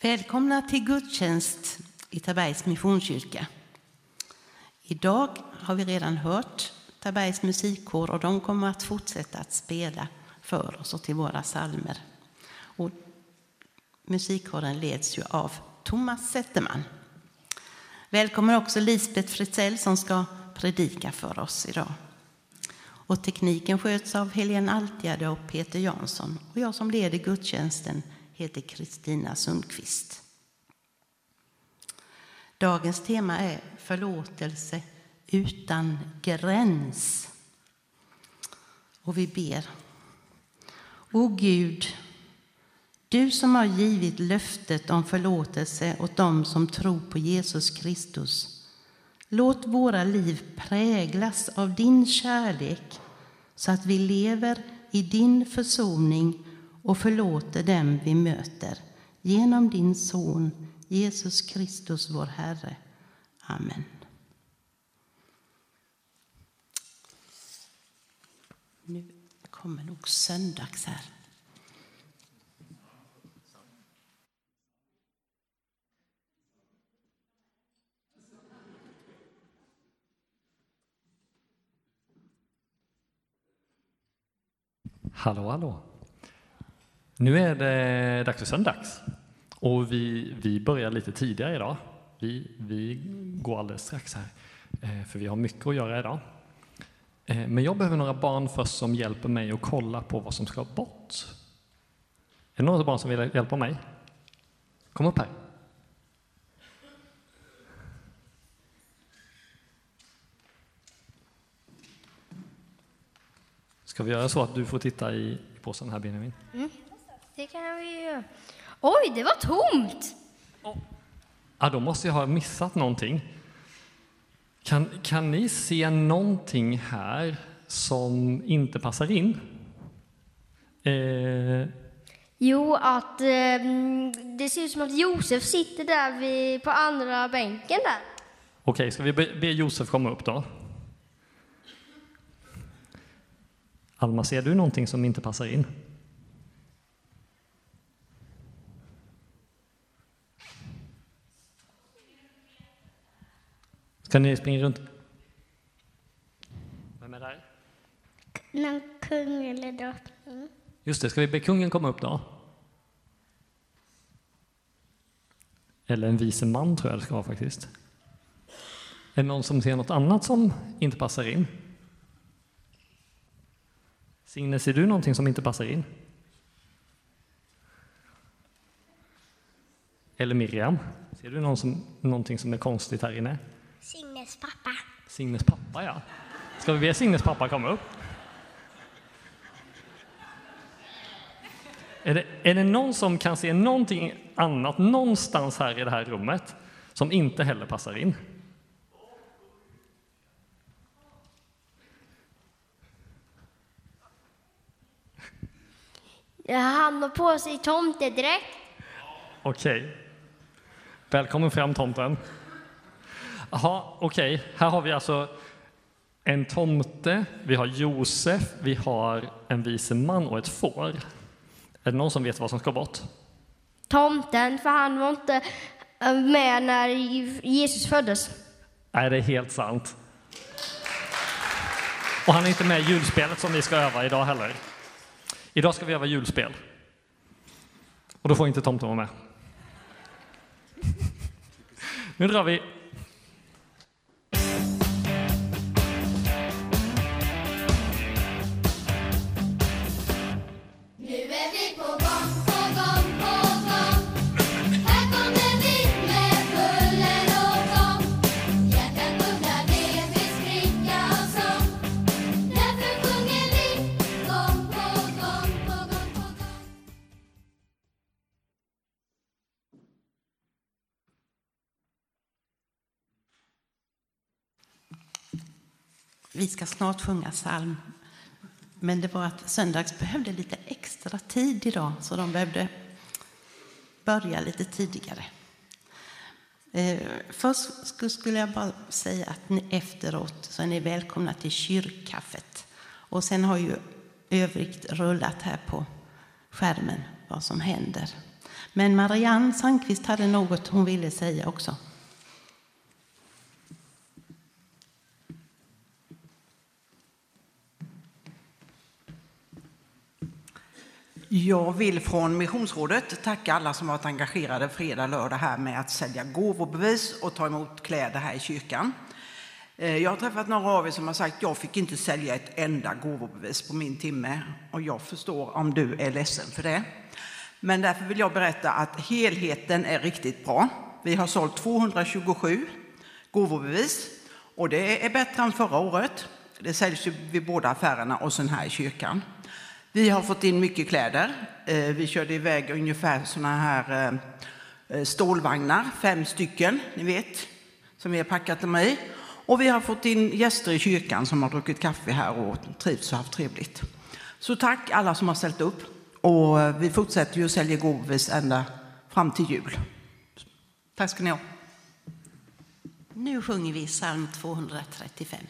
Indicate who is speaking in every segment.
Speaker 1: Välkomna till gudstjänst i Tabergs Missionskyrka. Idag har vi redan hört Tabergs musikkår och de kommer att fortsätta att spela för oss och till våra salmer. Och musikkåren leds ju av Thomas Zetterman. Välkommen också Lisbeth Fritzell som ska predika för oss idag. Och tekniken sköts av Helene Altgärde och Peter Jansson. Och jag som leder gudstjänsten heter Kristina Sundqvist. Dagens tema är förlåtelse utan gräns. Och vi ber. O Gud, du som har givit löftet om förlåtelse åt dem som tror på Jesus Kristus. Låt våra liv präglas av din kärlek så att vi lever i din försoning och förlåter dem vi möter. Genom din son Jesus Kristus, vår Herre. Amen. Nu kommer nog söndags här.
Speaker 2: Hallå, hallå. Nu är det dags för söndags och vi, vi börjar lite tidigare idag. Vi, vi går alldeles strax här, eh, för vi har mycket att göra idag. Eh, men jag behöver några barn först som hjälper mig att kolla på vad som ska bort. Är det några barn som vill hjälpa mig? Kom upp här. Ska vi göra så att du får titta i påsen här, Benjamin?
Speaker 3: Mm. Det kan vi göra. Oj, det var tomt!
Speaker 2: Ja, då måste jag ha missat någonting. Kan, kan ni se någonting här som inte passar in? Eh,
Speaker 3: Jo, att eh, det ser ut som att Josef sitter där vid, på andra bänken där.
Speaker 2: Okej, ska vi be, be Josef komma upp då? Alma, ser du någonting som inte passar in? Ska ni springa runt? Vem är där?
Speaker 3: Någon kung eller drottning.
Speaker 2: Just det, ska vi be kungen komma upp då? Eller en vise man tror jag det ska vara faktiskt. Är det någon som ser något annat som inte passar in? Signe, ser du någonting som inte passar in? Eller Miriam, ser du någon som, någonting som är konstigt här inne?
Speaker 3: Signes pappa.
Speaker 2: Signes pappa, ja. Ska vi be Signes pappa komma upp? Är det, är det någon som kan se någonting annat någonstans här i det här rummet som inte heller passar in?
Speaker 3: Han har på sig tomtedräkt.
Speaker 2: Okej. Välkommen fram tomten. Jaha, okej. Här har vi alltså en tomte, vi har Josef, vi har en vise man och ett får. Är det någon som vet vad som ska bort?
Speaker 3: Tomten, för han var inte eh, med när Jesus föddes.
Speaker 2: Nej, det är helt sant. Och han är inte med i julspelet som vi ska öva idag heller. Idag ska vi öva julspel. Och då får inte tomten vara med. Nu drar vi.
Speaker 4: Vi
Speaker 1: ska snart sjunga psalm. Men det var att söndags behövde lite extra tid idag, så de behövde börja lite tidigare. Eh, först skulle jag bara säga att ni efteråt så är ni välkomna till kyrkkaffet. Och sen har ju övrigt rullat här på skärmen vad som händer. Men Marianne Sandqvist hade något hon ville säga också.
Speaker 5: Jag vill från Missionsrådet tacka alla som varit engagerade fredag, lördag här med att sälja gåvobevis och ta emot kläder här i kyrkan. Eh, jag har träffat några av er som har sagt jag fick inte sälja ett enda gåvobevis på min timme och jag förstår om du är ledsen för det. Men därför vill jag berätta att helheten är riktigt bra. Vi har sålt 227 gåvobevis och det är bättre än förra året. Det säljs ju vid båda affärerna och sen här i kyrkan. Vi har fått in mycket kläder. Eh, vi körde iväg ungefär såna här eh, stålvagnar, fem stycken, ni vet, som vi har packat dem i. Och vi har fått in gäster i kyrkan som har druckit kaffe här och trivts och haft trevligt. Så tack alla som har ställt upp. Och eh, vi fortsätter ju att sälja godis ända fram till jul. Tack ska ni ha.
Speaker 1: Nu sjunger vi psalm 235.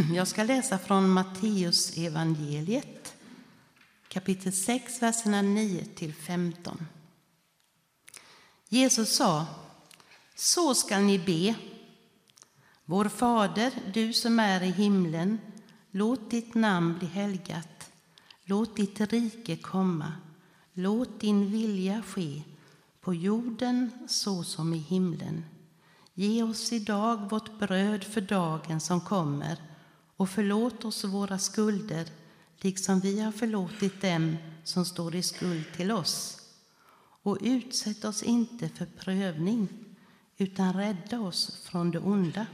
Speaker 1: Jag ska läsa från Matteus evangeliet kapitel 6, verserna 9 till 15. Jesus sa, så skall ni be. Vår Fader, du som är i himlen, låt ditt namn bli helgat. Låt ditt rike komma. Låt din vilja ske på jorden så som i himlen. Ge oss idag vårt bröd för dagen som kommer och förlåt oss våra skulder liksom vi har förlåtit dem som står i skuld till oss. Och utsätt oss inte för prövning utan rädda oss från det onda.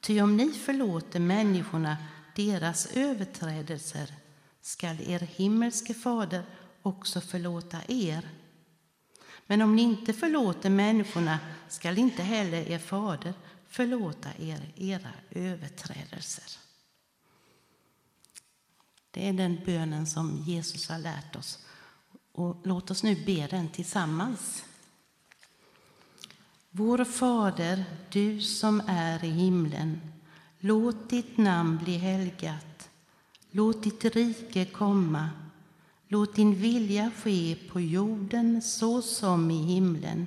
Speaker 1: Ty om ni förlåter människorna deras överträdelser skall er himmelske fader också förlåta er. Men om ni inte förlåter människorna skall inte heller er fader förlåta er era överträdelser. Det är den bönen som Jesus har lärt oss. Och låt oss nu be den tillsammans. Vår Fader, du som är i himlen. Låt ditt namn bli helgat. Låt ditt rike komma. Låt din vilja ske på jorden så som i himlen.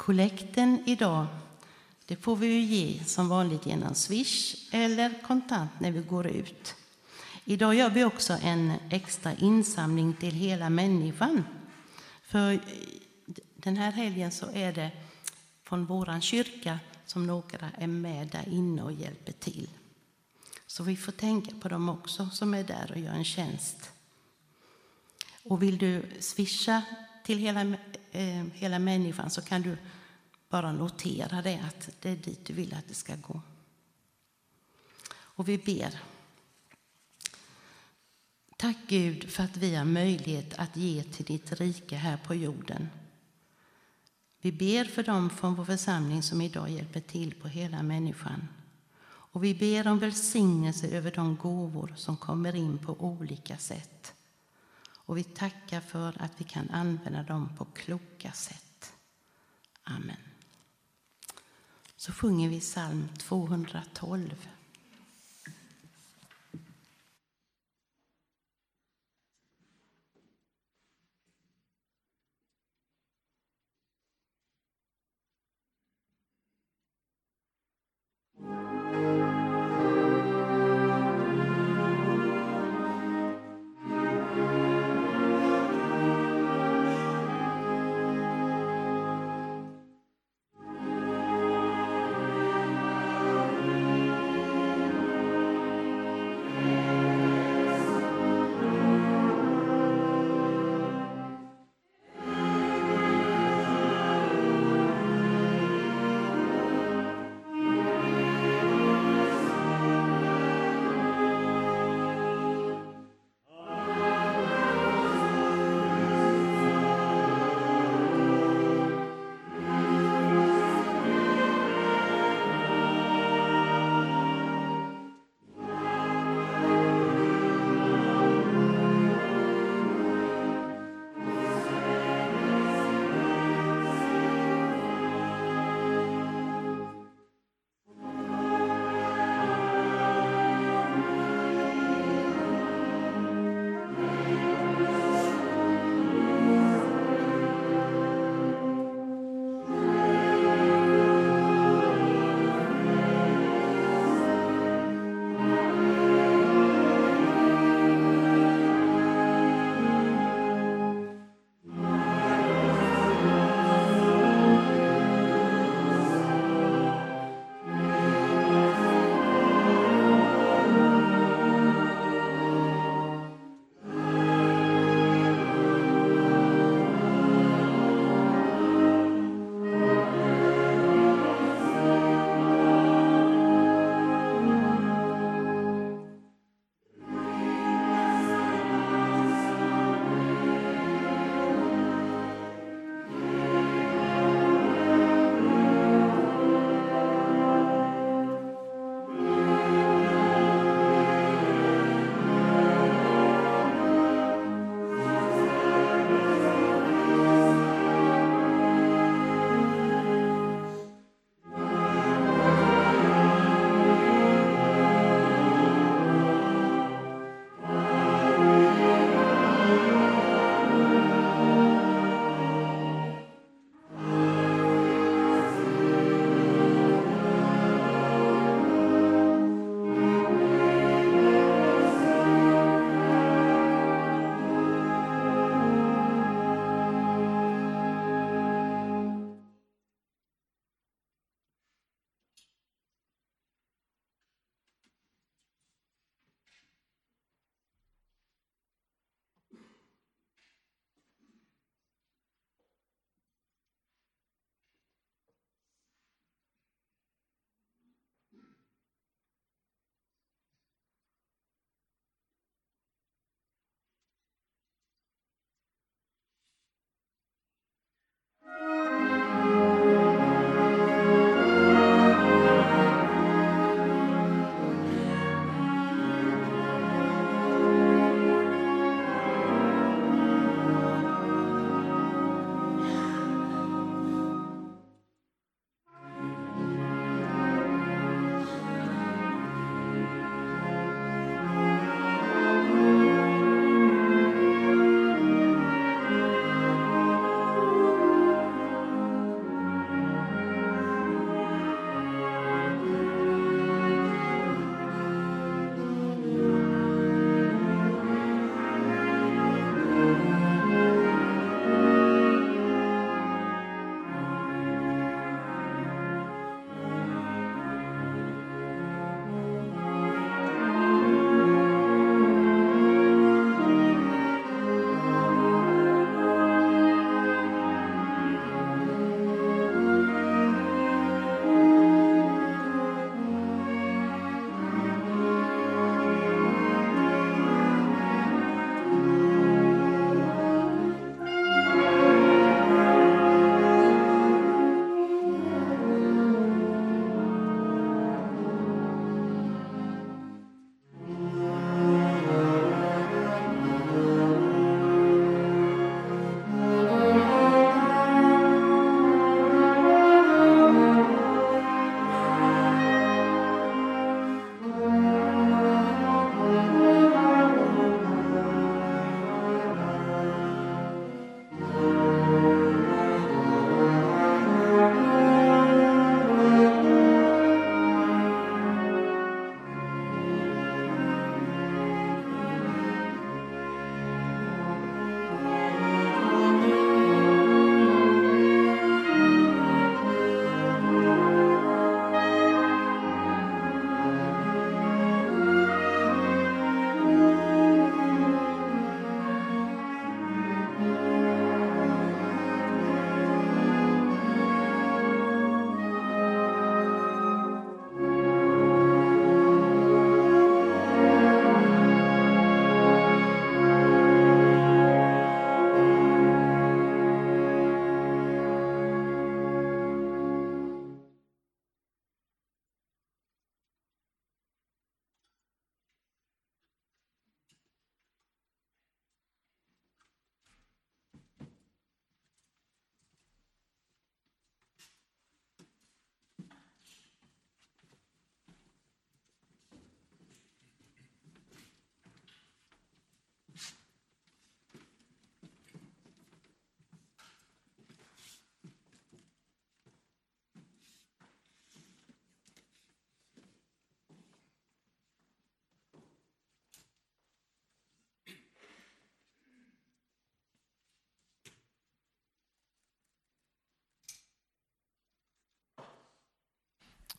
Speaker 1: Kollekten idag det får vi ju ge som vanligt genom Swish eller kontant när vi går ut. Idag gör vi också en extra insamling till hela människan. För eh, den här helgen så är det från vår kyrka som några är med där inne och hjälper till. Så vi får tänka på dem också som är där och gör en tjänst. Och vill du swisha till hela, eh, hela människan så kan du bara notera det att det är dit du vill att det ska gå. Och vi ber. Tack Gud för att vi har möjlighet att ge till ditt rike här på jorden. Vi ber för dem från vår församling som idag hjälper till på hela människan. Och vi ber om välsignelse över de gåvor som kommer in på olika sätt. Och vi tackar för att vi kan använda dem på kloka sätt. Amen. Så sjunger vi psalm 212.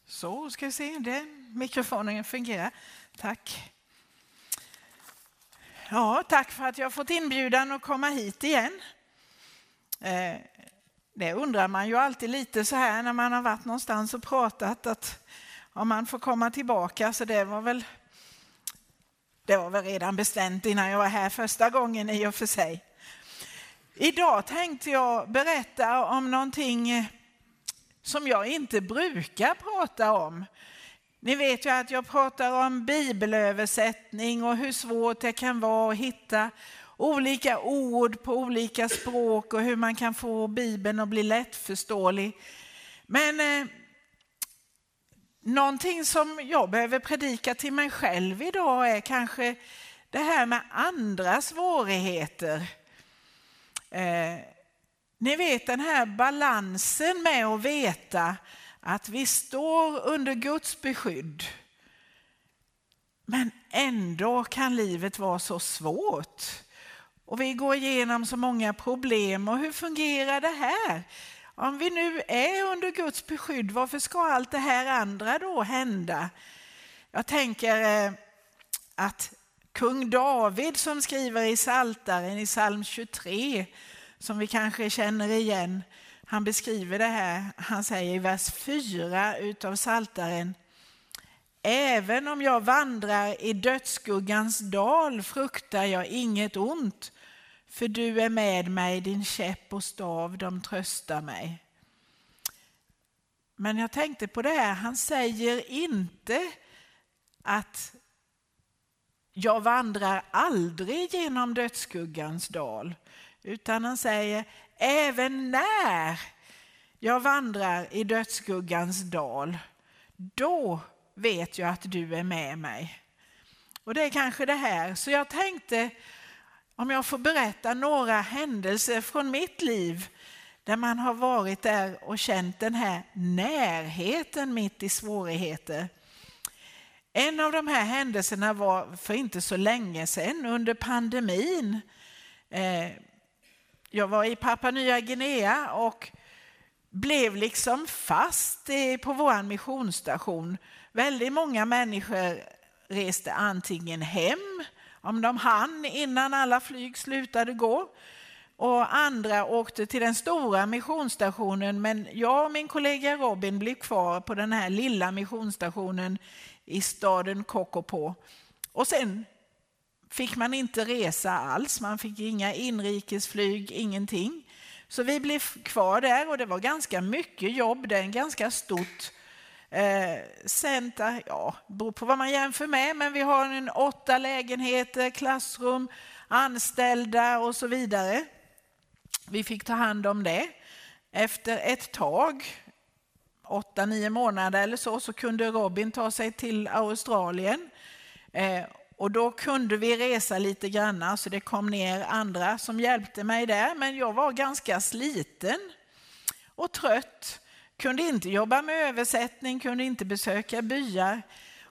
Speaker 6: Så, ska vi se. Det, mikrofonen fungerar. Tack. Ja, tack för att jag fått inbjudan att komma hit igen. Eh, det undrar man ju alltid lite så här när man har varit någonstans och pratat att om man får komma tillbaka. Så det var väl det var väl redan bestämt innan jag var här första gången i och för sig. Idag tänkte jag berätta om någonting eh, som jag inte brukar prata om. Ni vet ju att jag pratar om bibelöversättning och hur svårt det kan vara att hitta olika ord på olika språk och hur man kan få Bibeln att bli lättförståelig. Men eh, någonting som jag behöver predika till mig själv idag är kanske det här med andra svårigheter. Eh, ni vet den här balansen med att veta att vi står under Guds beskydd. Men ändå kan livet vara så svårt. Och vi går igenom så många problem. Och hur fungerar det här? Om vi nu är under Guds beskydd, varför ska allt det här andra då hända? Jag tänker eh, att kung David som skriver i Saltaren i psalm 23, som vi kanske känner igen, han beskriver det här. Han säger i vers 4 utav Saltaren. Även om jag vandrar i dödsskuggans dal fruktar jag inget ont, för du är med mig, din käpp och stav, de tröstar mig. Men jag tänkte på det här, han säger inte att jag vandrar aldrig genom dödsskuggans dal, utan han säger även när jag vandrar i dödsskuggans dal, då vet jag att du är med mig. Och det är kanske det här, så jag tänkte om jag får berätta några händelser från mitt liv där man har varit där och känt den här närheten mitt i svårigheter. En av de här händelserna var för inte så länge sedan under pandemin. Eh, jag var i Papua Nya Guinea och blev liksom fast på vår missionsstation. Väldigt många människor reste antingen hem om de hann innan alla flyg slutade gå. Och andra åkte till den stora missionsstationen men jag och min kollega Robin blev kvar på den här lilla missionsstationen i staden Kokopo. Och sen fick man inte resa alls, man fick inga inrikesflyg, ingenting. Så vi blev kvar där och det var ganska mycket jobb, det är en ganska stort eh, center, ja, beror på vad man jämför med, men vi har en åtta lägenheter, klassrum, anställda och så vidare. Vi fick ta hand om det. Efter ett tag, åtta, nio månader eller så, så kunde Robin ta sig till Australien. Eh, och då kunde vi resa lite grann, så det kom ner andra som hjälpte mig där. Men jag var ganska sliten och trött. Kunde inte jobba med översättning, kunde inte besöka byar.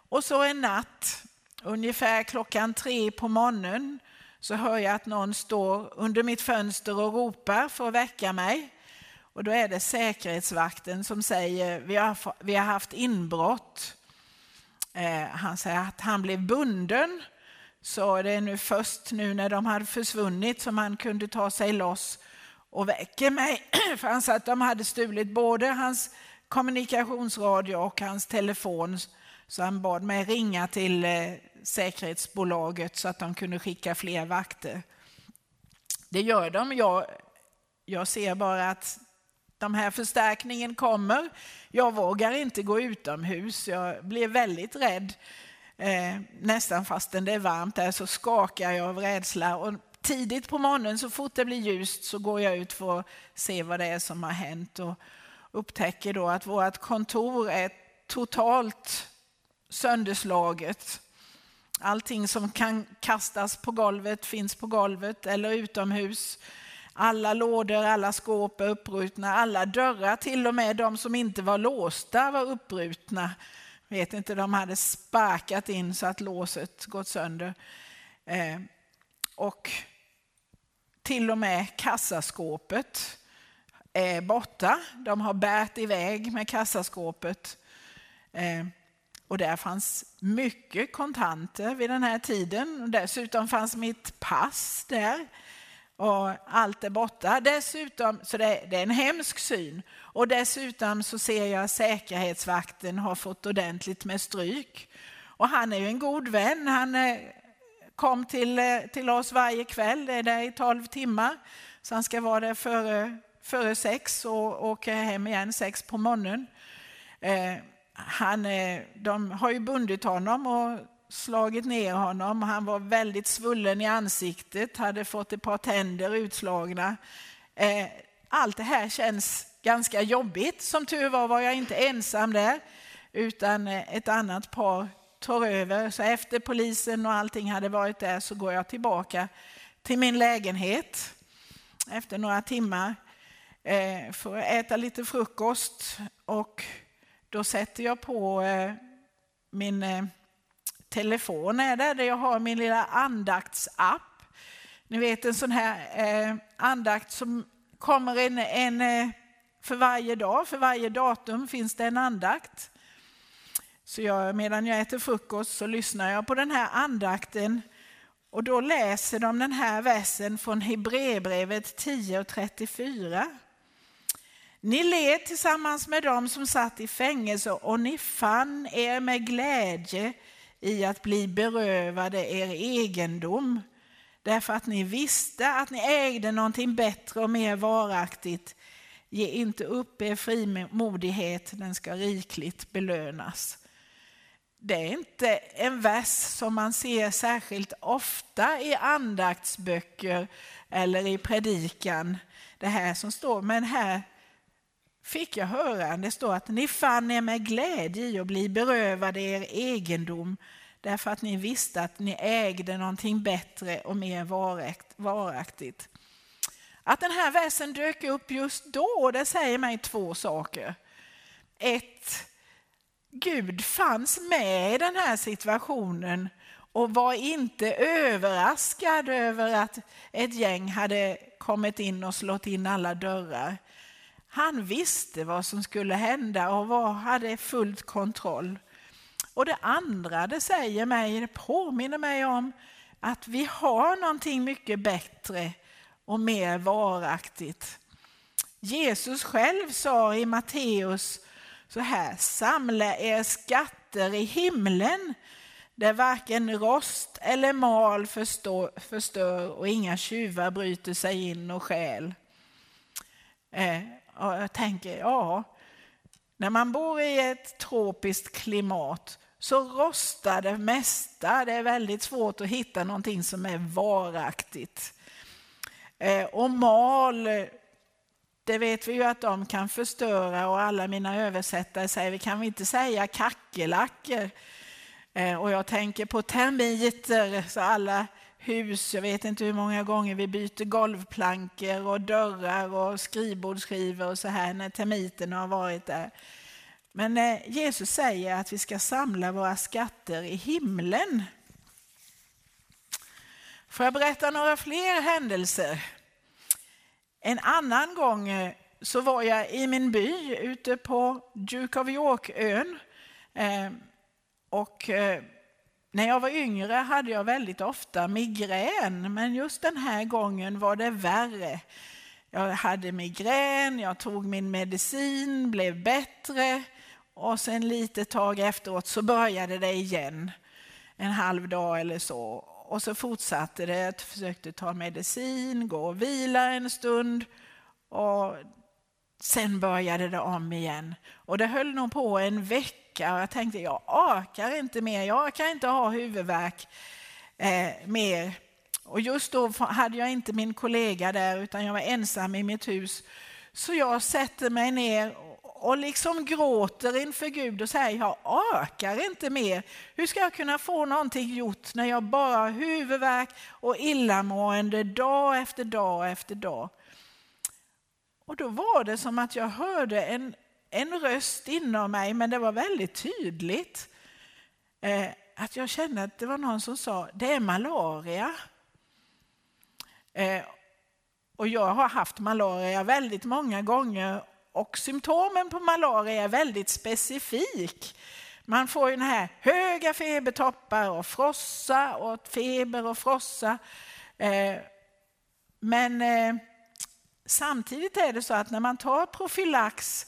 Speaker 6: Och så en natt, ungefär klockan tre på morgonen, så hör jag att någon står under mitt fönster och ropar för att väcka mig. Och då är det säkerhetsvakten som säger vi har, vi har haft inbrott. Eh, han säger att han blev bunden. Så det är nu först nu när de hade försvunnit som han kunde ta sig loss och väcker mig. För han sa att de hade stulit både hans kommunikationsradio och hans telefon. Så han bad mig ringa till eh, säkerhetsbolaget så att de kunde skicka fler vakter. Det gör de. Jag, jag ser bara att de här förstärkningen kommer. Jag vågar inte gå utomhus. Jag blir väldigt rädd. Eh, nästan fastän det är varmt där så skakar jag av rädsla. Och tidigt på morgonen så fort det blir ljust så går jag ut för att se vad det är som har hänt och upptäcker då att vårt kontor är totalt sönderslaget. Allting som kan kastas på golvet finns på golvet eller utomhus. Alla lådor, alla skåp är uppbrutna, alla dörrar, till och med de som inte var låsta var uppbrutna. Vet inte, de hade sparkat in så att låset gått sönder. Eh, och till och med kassaskåpet är borta. De har bärt iväg med kassaskåpet. Eh, och där fanns mycket kontanter vid den här tiden. Dessutom fanns mitt pass där. Och allt är borta. Dessutom, så det, det är en hemsk syn. Och dessutom så ser jag att säkerhetsvakten har fått ordentligt med stryk. Och han är ju en god vän. Han eh, kom till, eh, till oss varje kväll, är där i tolv timmar. Så han ska vara där före, före sex och åka hem igen sex på morgonen. Eh, han, eh, de har ju bundit honom och slagit ner honom. Han var väldigt svullen i ansiktet, hade fått ett par tänder utslagna. Eh, allt det här känns ganska jobbigt. Som tur var var jag inte ensam där, utan eh, ett annat par tar över. Så efter polisen och allting hade varit där så går jag tillbaka till min lägenhet efter några timmar eh, för att äta lite frukost och då sätter jag på min telefon är det, där jag har min lilla andaktsapp. Ni vet en sån här eh, andakt som kommer en, en eh, för varje dag, för varje datum finns det en andakt. Så jag, medan jag äter frukost så lyssnar jag på den här andakten och då läser de den här versen från Hebreerbrevet 10 och 34. Ni led tillsammans med dem som satt i fängelse och ni fann er med glädje i att bli berövade er egendom därför att ni visste att ni ägde någonting bättre och mer varaktigt. Ge inte upp er frimodighet, den ska rikligt belönas. Det är inte en vers som man ser särskilt ofta i andaktsböcker eller i predikan, det här som står, men här fick jag höra, det står att ni fann er med glädje i att bli berövade er egendom därför att ni visste att ni ägde någonting bättre och mer varaktigt. Att den här versen dök upp just då, det säger mig två saker. Ett, Gud fanns med i den här situationen och var inte överraskad över att ett gäng hade kommit in och slått in alla dörrar. Han visste vad som skulle hända och var, hade fullt kontroll. Och det andra det säger mig, det påminner mig om att vi har någonting mycket bättre och mer varaktigt. Jesus själv sa i Matteus så här, samla er skatter i himlen där varken rost eller mal förstör, förstör och inga tjuvar bryter sig in och stjäl. Eh, och jag tänker, ja, när man bor i ett tropiskt klimat så rostar det mesta. Det är väldigt svårt att hitta någonting som är varaktigt. Eh, och mal, det vet vi ju att de kan förstöra och alla mina översättare säger, vi kan vi inte säga kackerlackor? Eh, och jag tänker på termiter, så alla hus, jag vet inte hur många gånger vi byter golvplankor och dörrar och skrivbordsskivor och så här när termiterna har varit där. Men eh, Jesus säger att vi ska samla våra skatter i himlen. Får jag berätta några fler händelser? En annan gång eh, så var jag i min by ute på Duke of York-ön. Eh, och när jag var yngre hade jag väldigt ofta migrän, men just den här gången var det värre. Jag hade migrän, jag tog min medicin, blev bättre och sen lite tag efteråt så började det igen. En halv dag eller så. Och så fortsatte det. Jag försökte ta medicin, gå och vila en stund. Och sen började det om igen. Och det höll nog på en vecka. Och jag tänkte, jag orkar inte mer. Jag orkar inte ha huvudvärk eh, mer. Och just då hade jag inte min kollega där, utan jag var ensam i mitt hus. Så jag sätter mig ner och liksom gråter inför Gud och säger jag orkar inte mer. Hur ska jag kunna få någonting gjort när jag bara har huvudvärk och illamående dag efter dag efter dag? Och då var det som att jag hörde en, en röst inom mig, men det var väldigt tydligt. Eh, att jag kände att det var någon som sa, det är malaria. Eh, och jag har haft malaria väldigt många gånger och symptomen på malaria är väldigt specifik. Man får ju den här höga febertoppar och frossa och feber och frossa. Eh, Men eh, samtidigt är det så att när man tar profylax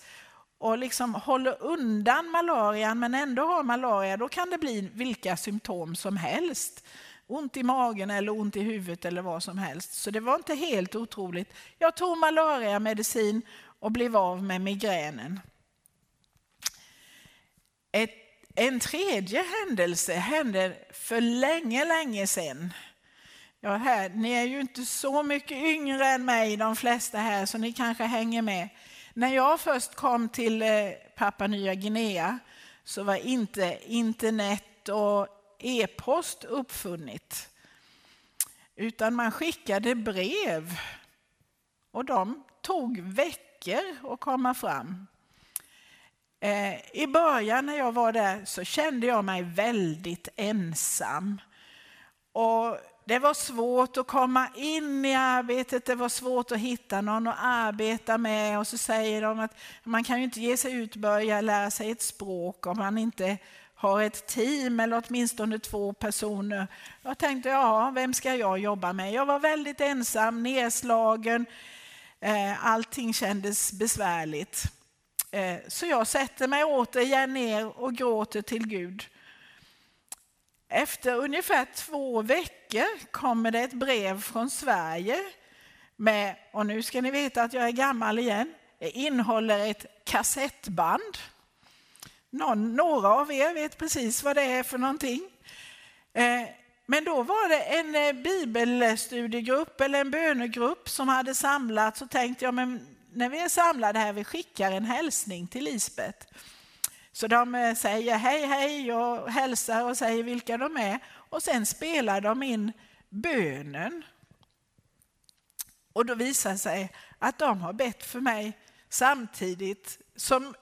Speaker 6: och liksom håller undan malarian men ändå har malaria, då kan det bli vilka symptom som helst. Ont i magen eller ont i huvudet eller vad som helst. Så det var inte helt otroligt. Jag tog malariamedicin och blev av med migränen. Ett, en tredje händelse hände för länge, länge sedan. Ja, här, ni är ju inte så mycket yngre än mig, de flesta här, så ni kanske hänger med. När jag först kom till eh, Papua Nya Guinea så var inte internet och e-post uppfunnit. Utan man skickade brev. Och de tog veckor att komma fram. Eh, I början när jag var där så kände jag mig väldigt ensam. Och det var svårt att komma in i arbetet, det var svårt att hitta någon att arbeta med och så säger de att man kan ju inte ge sig ut och börja lära sig ett språk om man inte har ett team eller åtminstone två personer. Jag tänkte, ja, vem ska jag jobba med? Jag var väldigt ensam, nedslagen, eh, allting kändes besvärligt. Eh, så jag sätter mig återigen ner och gråter till Gud. Efter ungefär två veckor kommer det ett brev från Sverige med, och nu ska ni veta att jag är gammal igen, det innehåller ett kassettband. Någon, några av er vet precis vad det är för någonting. Eh, Men då var det en eh, bibelstudiegrupp eller en bönegrupp som hade samlats och tänkte jag, men när vi är samlade här, vi skickar en hälsning till Lisbeth. Så de eh, säger hej hej och hälsar och säger vilka de är och sen spelar de in bönen. Och då visar det sig att de har bett för mig samtidigt som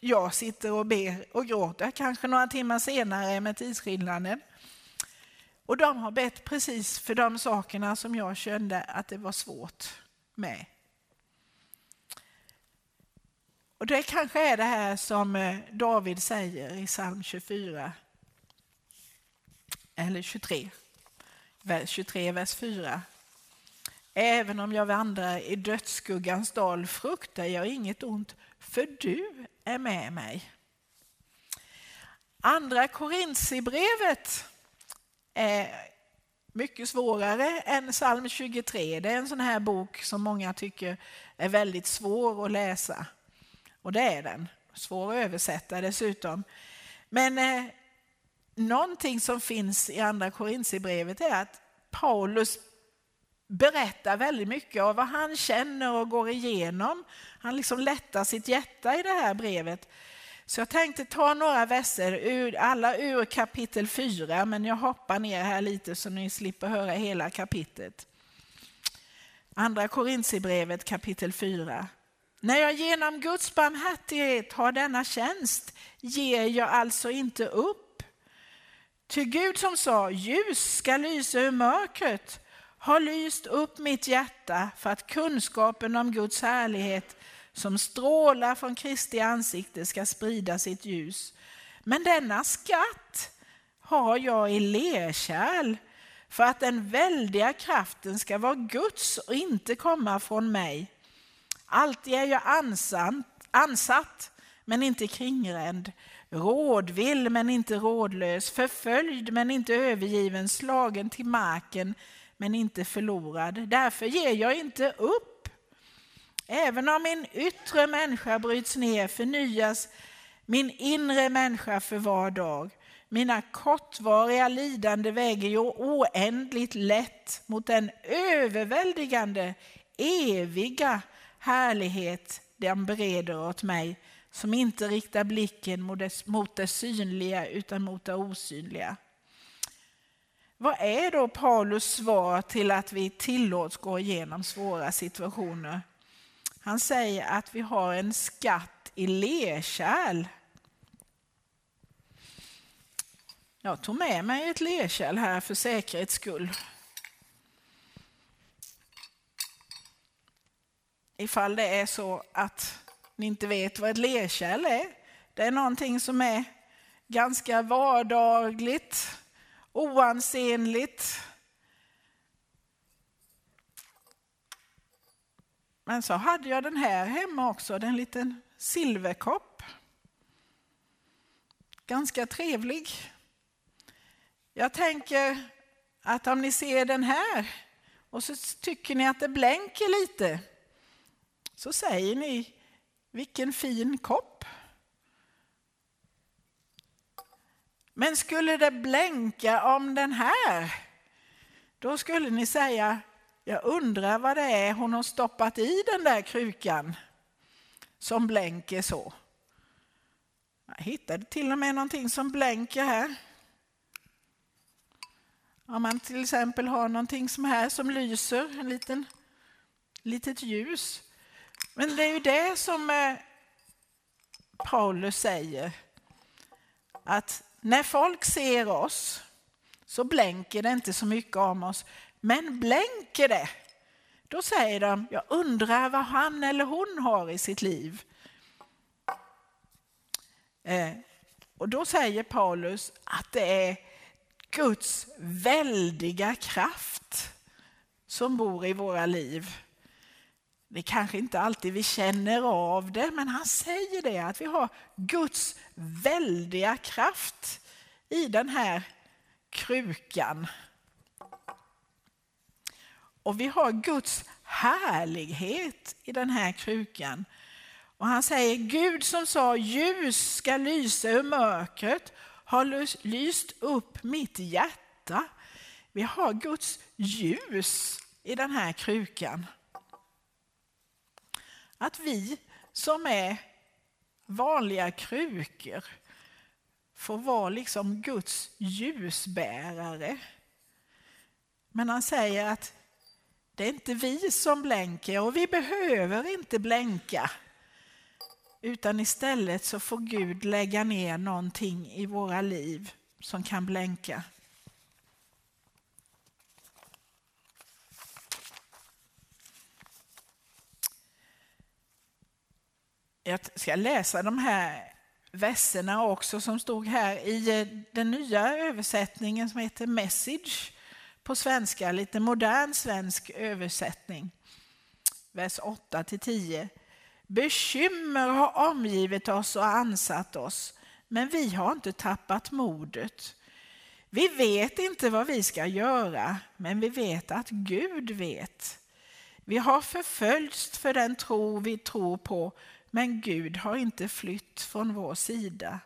Speaker 6: jag sitter och ber och gråter, kanske några timmar senare med tidsskillnaden. Och de har bett precis för de sakerna som jag kände att det var svårt med. Och det kanske är det här som eh, David säger i psalm 24. Eller 23. Vers 23, vers 4. Även om jag vandrar i dödsskuggans dal fruktar jag inget ont, för du är med mig. Andra Korintierbrevet är mycket svårare än psalm 23. Det är en sån här bok som många tycker är väldigt svår att läsa. Och det är den. Svår att översätta dessutom. Men eh, någonting som finns i andra Korintierbrevet är att Paulus berättar väldigt mycket av vad han känner och går igenom. Han liksom lättar sitt hjärta i det här brevet. Så jag tänkte ta några verser, ur, alla ur kapitel 4, men jag hoppar ner här lite så ni slipper höra hela kapitlet. Andra Korintierbrevet kapitel 4. När jag genom Guds barmhärtighet har denna tjänst ger jag alltså inte upp. Ty Gud som sa ljus ska lysa ur mörkret har lyst upp mitt hjärta för att kunskapen om Guds härlighet som strålar från Kristi ansikte ska sprida sitt ljus. Men denna skatt har jag i lerkärl för att den väldiga kraften ska vara Guds och inte komma från mig. Alltid är jag ansatt, ansatt men inte kringränd, rådvill men inte rådlös, förföljd men inte övergiven, slagen till marken men inte förlorad. Därför ger jag inte upp. Även om min yttre människa bryts ner förnyas min inre människa för var dag. Mina kortvariga lidande väger ju oändligt lätt mot den överväldigande, eviga härlighet den bereder åt mig som inte riktar blicken mot det, mot det synliga utan mot det osynliga. Vad är då Paulus svar till att vi tillåts gå igenom svåra situationer? Han säger att vi har en skatt i lerkärl. Jag tog med mig ett lerkärl här för säkerhets skull. Ifall det är så att ni inte vet vad ett lerkärl är. Det är någonting som är ganska vardagligt, oansenligt. Men så hade jag den här hemma också, det är en liten silverkopp. Ganska trevlig. Jag tänker att om ni ser den här och så tycker ni att det blänker lite så säger ni vilken fin kopp. Men skulle det blänka om den här, då skulle ni säga, jag undrar vad det är hon har stoppat i den där krukan som blänker så. Jag hittade till och med någonting som blänker här. Om man till exempel har någonting som här som lyser, en liten litet ljus. Men det är ju det som eh, Paulus säger. Att när folk ser oss så blänker det inte så mycket om oss. Men blänker det, då säger de, jag undrar vad han eller hon har i sitt liv. Eh, och då säger Paulus att det är Guds väldiga kraft som bor i våra liv. Det kanske inte alltid vi känner av det, men han säger det att vi har Guds väldiga kraft i den här krukan. Och vi har Guds härlighet i den här krukan. Och han säger Gud som sa ljus ska lysa ur mörkret har lyst upp mitt hjärta. Vi har Guds ljus i den här krukan. Att vi som är vanliga krukor får vara liksom Guds ljusbärare. Men han säger att det är inte vi som blänker och vi behöver inte blänka. Utan istället så får Gud lägga ner någonting i våra liv som kan blänka. Jag ska läsa de här verserna också som stod här i eh, den nya översättningen som heter Message på svenska, lite modern svensk översättning. Vers 8 till 10. Bekymmer har omgivit oss och ansatt oss, men vi har inte tappat modet. Vi vet inte vad vi ska göra, men vi vet att Gud vet. Vi har förföljts för den tro vi tror på, men Gud har inte flytt från vår sida.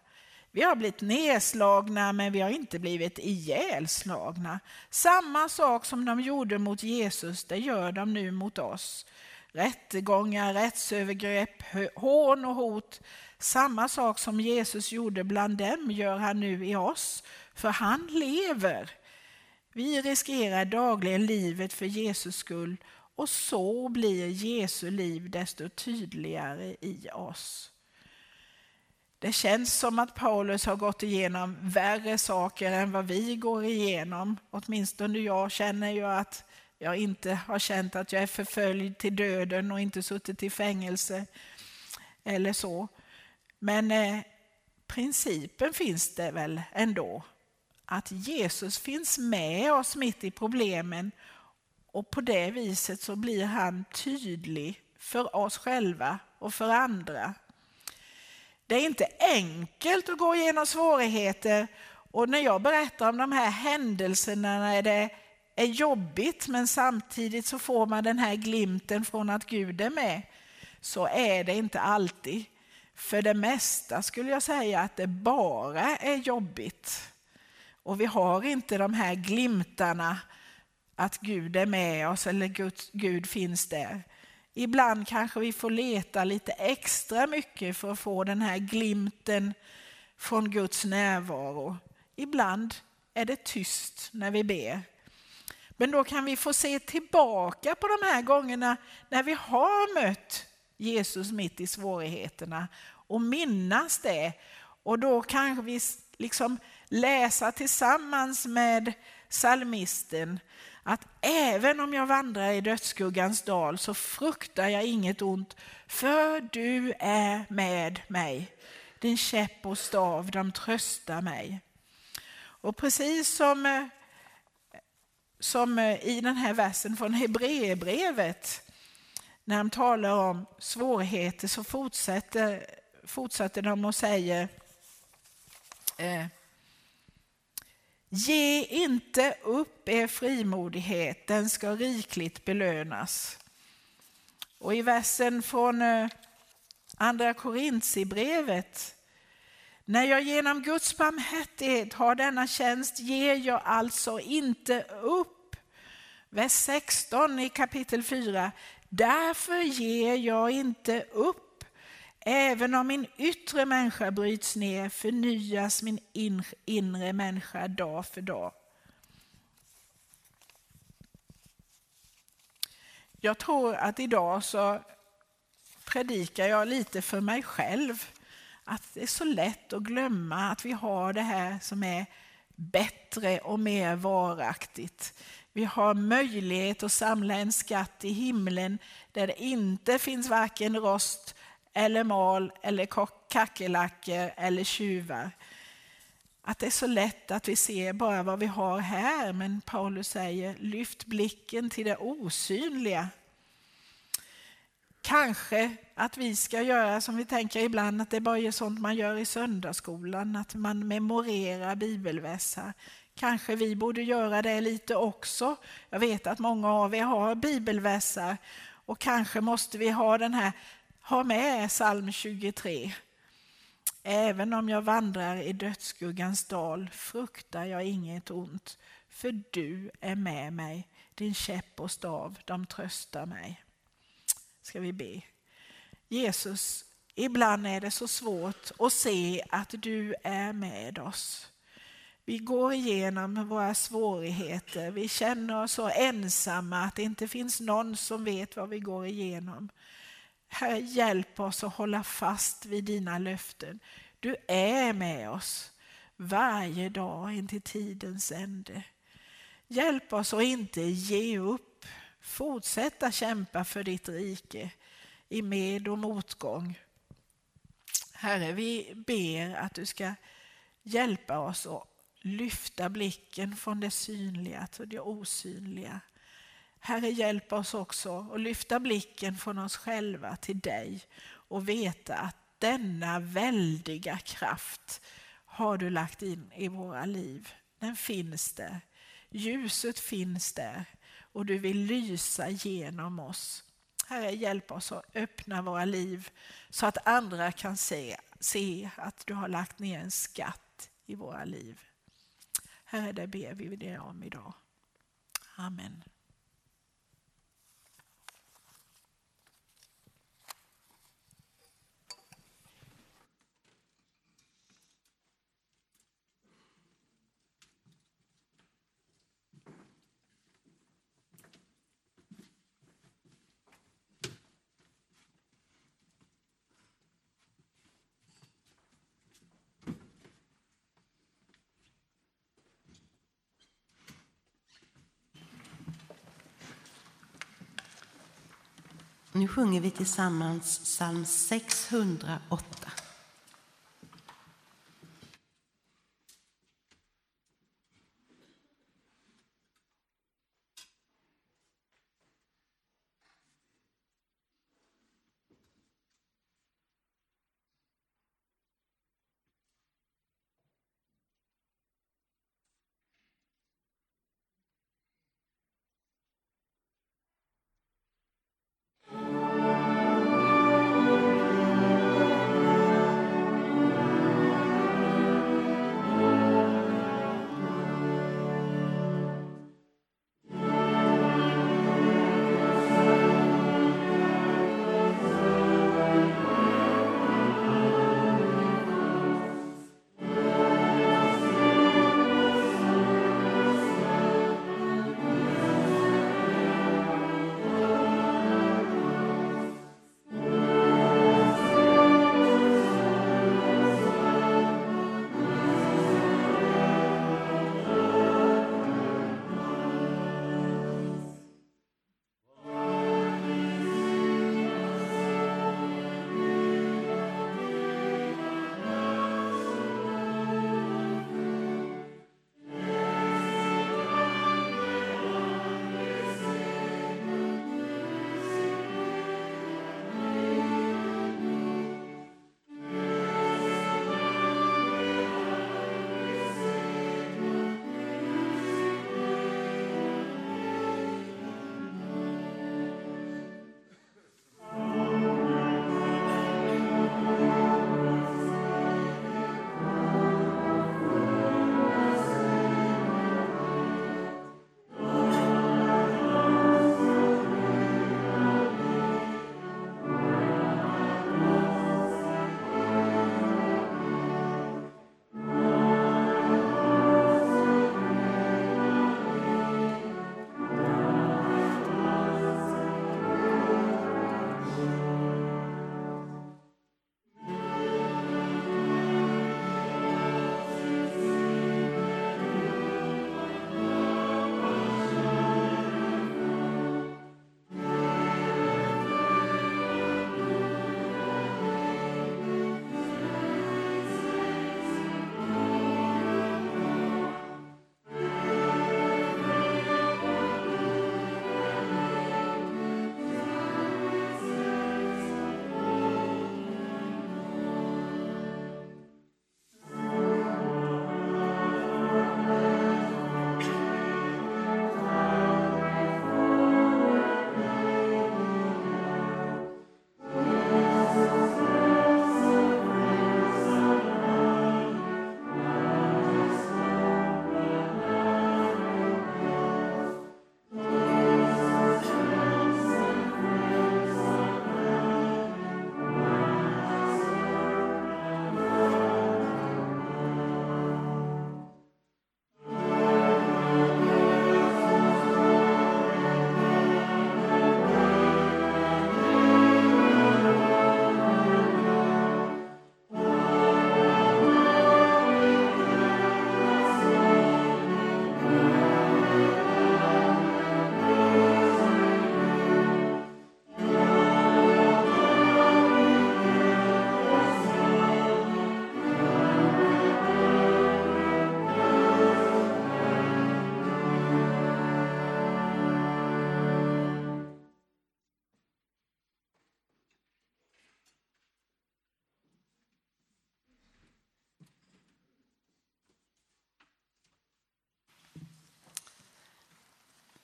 Speaker 6: Vi har blivit nedslagna, men vi har inte blivit ihjälslagna. Samma sak som de gjorde mot Jesus, det gör de nu mot oss. Rättegångar, rättsövergrepp, hån och hot. Samma sak som Jesus gjorde bland dem gör han nu i oss, för han lever. Vi riskerar dagligen livet för Jesus skull och så blir Jesu liv desto tydligare i oss. Det känns som att Paulus har gått igenom värre saker än vad vi går igenom. Åtminstone jag känner ju att jag inte har känt att jag är förföljd till döden och inte suttit i fängelse eller så. Men eh, principen finns det väl ändå. Att Jesus finns med oss mitt i problemen och på det viset så blir han tydlig för oss själva och för andra. Det är inte enkelt att gå igenom svårigheter och när jag berättar om de här händelserna när det är jobbigt men samtidigt så får man den här glimten från att Gud är med så är det inte alltid. För det mesta skulle jag säga att det bara är jobbigt. Och vi har inte de här glimtarna att Gud är med oss eller Gud, Gud finns där. Ibland kanske vi får leta lite extra mycket för att få den här glimten från Guds närvaro. Ibland är det tyst när vi ber. Men då kan vi få se tillbaka på de här gångerna när vi har mött Jesus mitt i svårigheterna och minnas det. Och då kanske vi liksom läsa tillsammans med salmisten att även om jag vandrar i dödsskuggans dal så fruktar jag inget ont, för du är med mig. Din käpp och stav, de tröstar mig. Och precis som, eh, som eh, i den här versen från Hebreerbrevet, när de talar om svårigheter så fortsätter, fortsätter de och säger eh, Ge inte upp er frimodighet, den ska rikligt belönas. Och i versen från eh, Andra Korintierbrevet när jag genom Guds barmhärtighet har denna tjänst ger jag alltså inte upp. Vers 16 i kapitel 4. Därför ger jag inte upp. Även om min yttre människa bryts ner förnyas min inre människa dag för dag. Jag tror att idag så predikar jag lite för mig själv. Att det är så lätt att glömma att vi har det här som är bättre och mer varaktigt. Vi har möjlighet att samla en skatt i himlen där det inte finns varken rost eller mal eller kackerlackor eller tjuvar. Att det är så lätt att vi ser bara vad vi har här, men Paulus säger lyft blicken till det osynliga. Kanske att vi ska göra som vi tänker ibland, att det bara är sånt man gör i söndagsskolan, att man memorerar bibelvässar. Kanske vi borde göra det lite också. Jag vet att många av er har bibelvässar och kanske måste vi ha den här, ha med psalm 23. Även om jag vandrar i dödsskuggans dal fruktar jag inget ont, för du är med mig, din käpp och stav, de tröstar mig. Ska vi be. Jesus, ibland är det så svårt att se att du är med oss. Vi går igenom våra svårigheter. Vi känner oss så ensamma att det inte finns någon som vet vad vi går igenom. Herre, hjälp oss att hålla fast vid dina löften. Du är med oss varje dag in till tidens ände. Hjälp oss att inte ge upp. Fortsätta kämpa för ditt rike i med och motgång. Herre, vi ber att du ska hjälpa oss att lyfta blicken från det synliga till det osynliga. Herre, hjälp oss också att lyfta blicken från oss själva till dig och veta att denna väldiga kraft har du lagt in i våra liv. Den finns där. Ljuset finns där och du vill lysa genom oss. Herre, hjälp oss att öppna våra liv så att andra kan se, se att du har lagt ner en skatt i våra liv. Herre, det ber vi dig om idag. Amen.
Speaker 1: Nu sjunger vi tillsammans psalm 608.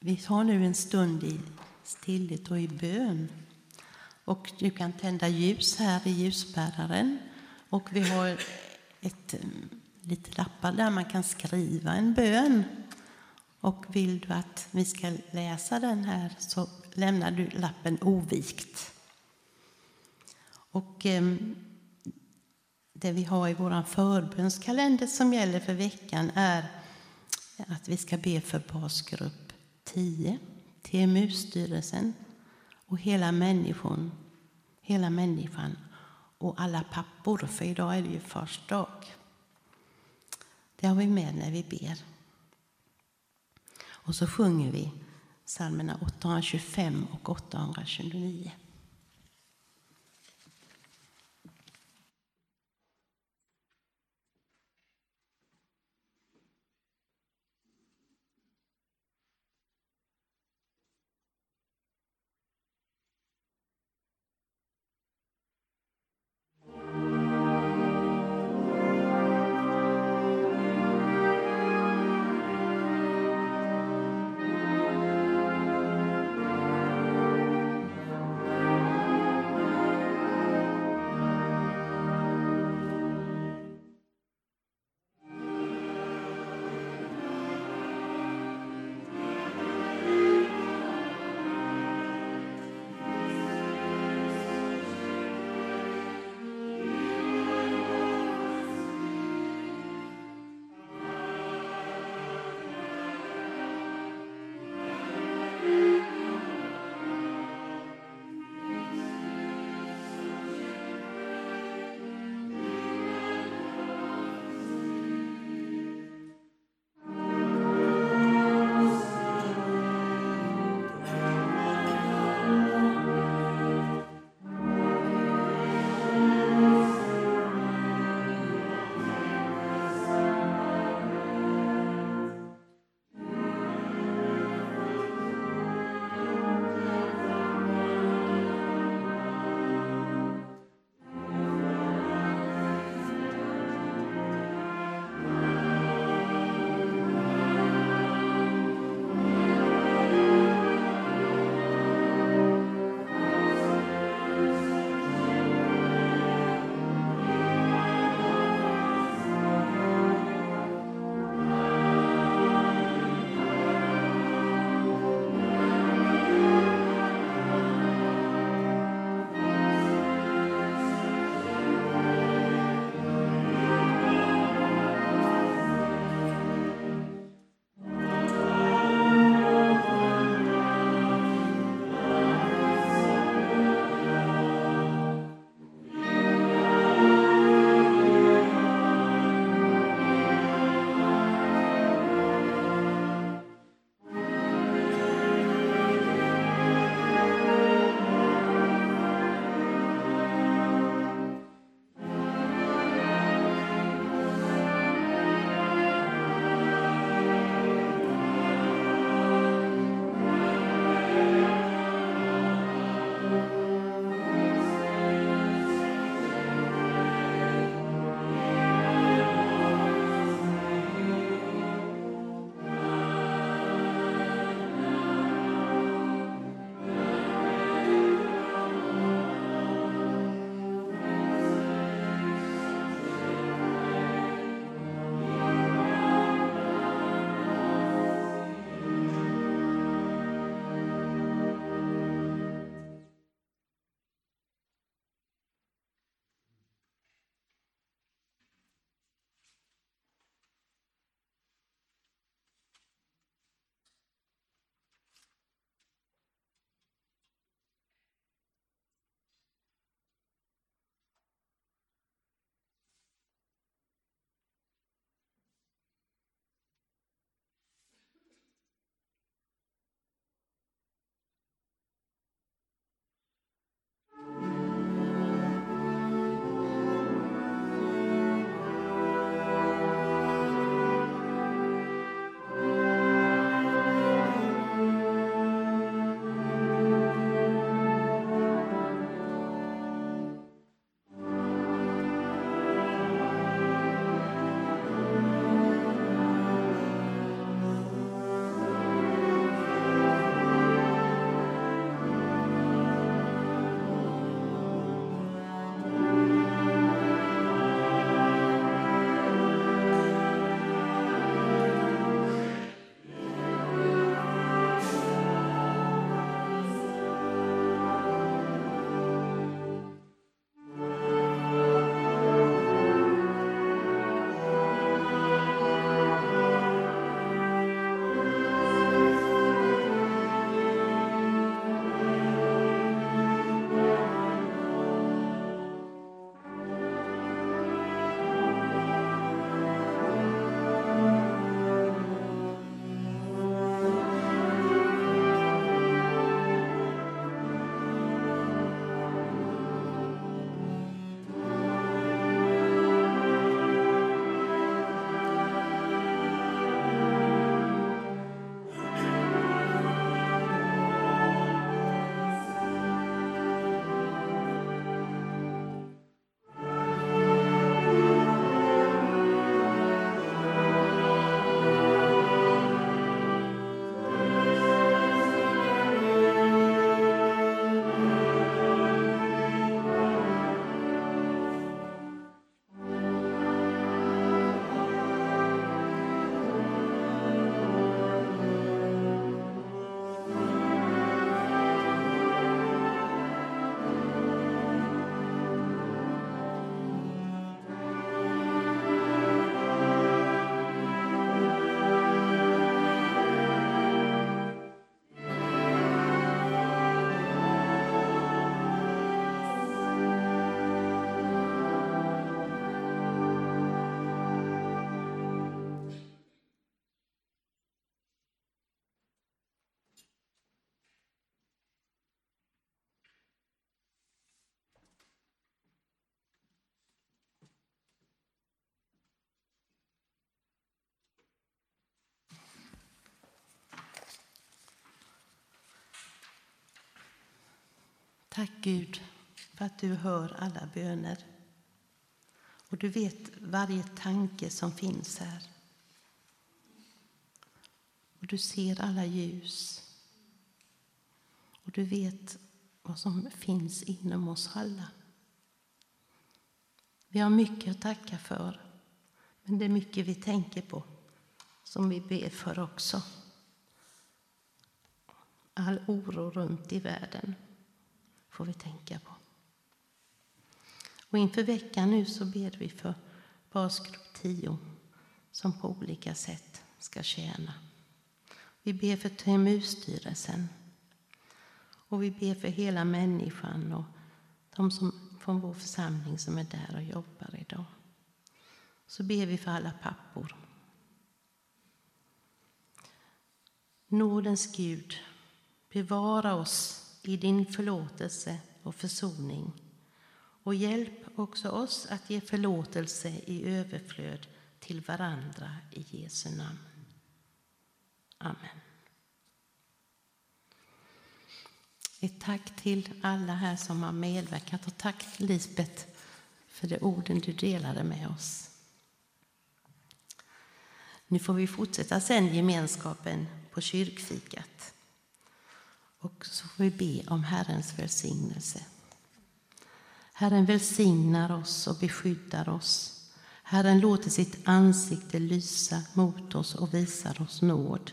Speaker 1: Vi har nu en stund i stillhet och i bön. Och du kan tända ljus här i ljusbäraren. Och vi har ett, eh, lite lappar där man kan skriva en bön. Och vill du att vi ska läsa den här så lämnar du lappen ovikt. Och eh, det vi har i vår förbönskalender som gäller för veckan är att vi ska be för basgrupp 10, TMU-styrelsen och hela människan, hela människan och alla pappor, för idag är det ju fars dag. Det har vi med när vi ber. Och så sjunger vi psalmerna 825 och 829. Tack Gud för att du hör alla böner. Och du vet varje tanke som finns här. Och du ser alla ljus. Och du vet vad som finns inom oss alla. Vi har mycket att tacka för, men det är mycket vi tänker på som vi ber för också. All oro runt i världen får vi tänka på. Och inför veckan nu så ber vi för basgrupp 10 som på olika sätt ska tjäna. Vi ber för TMU-styrelsen och vi ber för hela människan och de som, från vår församling som är där och jobbar idag. Så ber vi för alla pappor. Nådens Gud, bevara oss i din förlåtelse och försoning och hjälp också oss att ge förlåtelse i överflöd till varandra i Jesu namn. Amen. Ett tack till alla här som har medverkat och tack Lisbeth för de orden du delade med oss. Nu får vi fortsätta sen gemenskapen på kyrkfikat. Och så får vi be om Herrens välsignelse. Herren välsignar oss och beskyddar oss. Herren låter sitt ansikte lysa mot oss och visar oss nåd.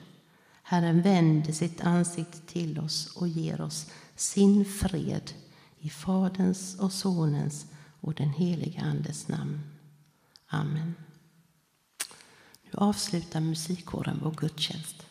Speaker 1: Herren vänder sitt ansikte till oss och ger oss sin fred i Faderns och Sonens och den helige Andes namn. Amen. Nu avslutar musikkåren vår gudstjänst.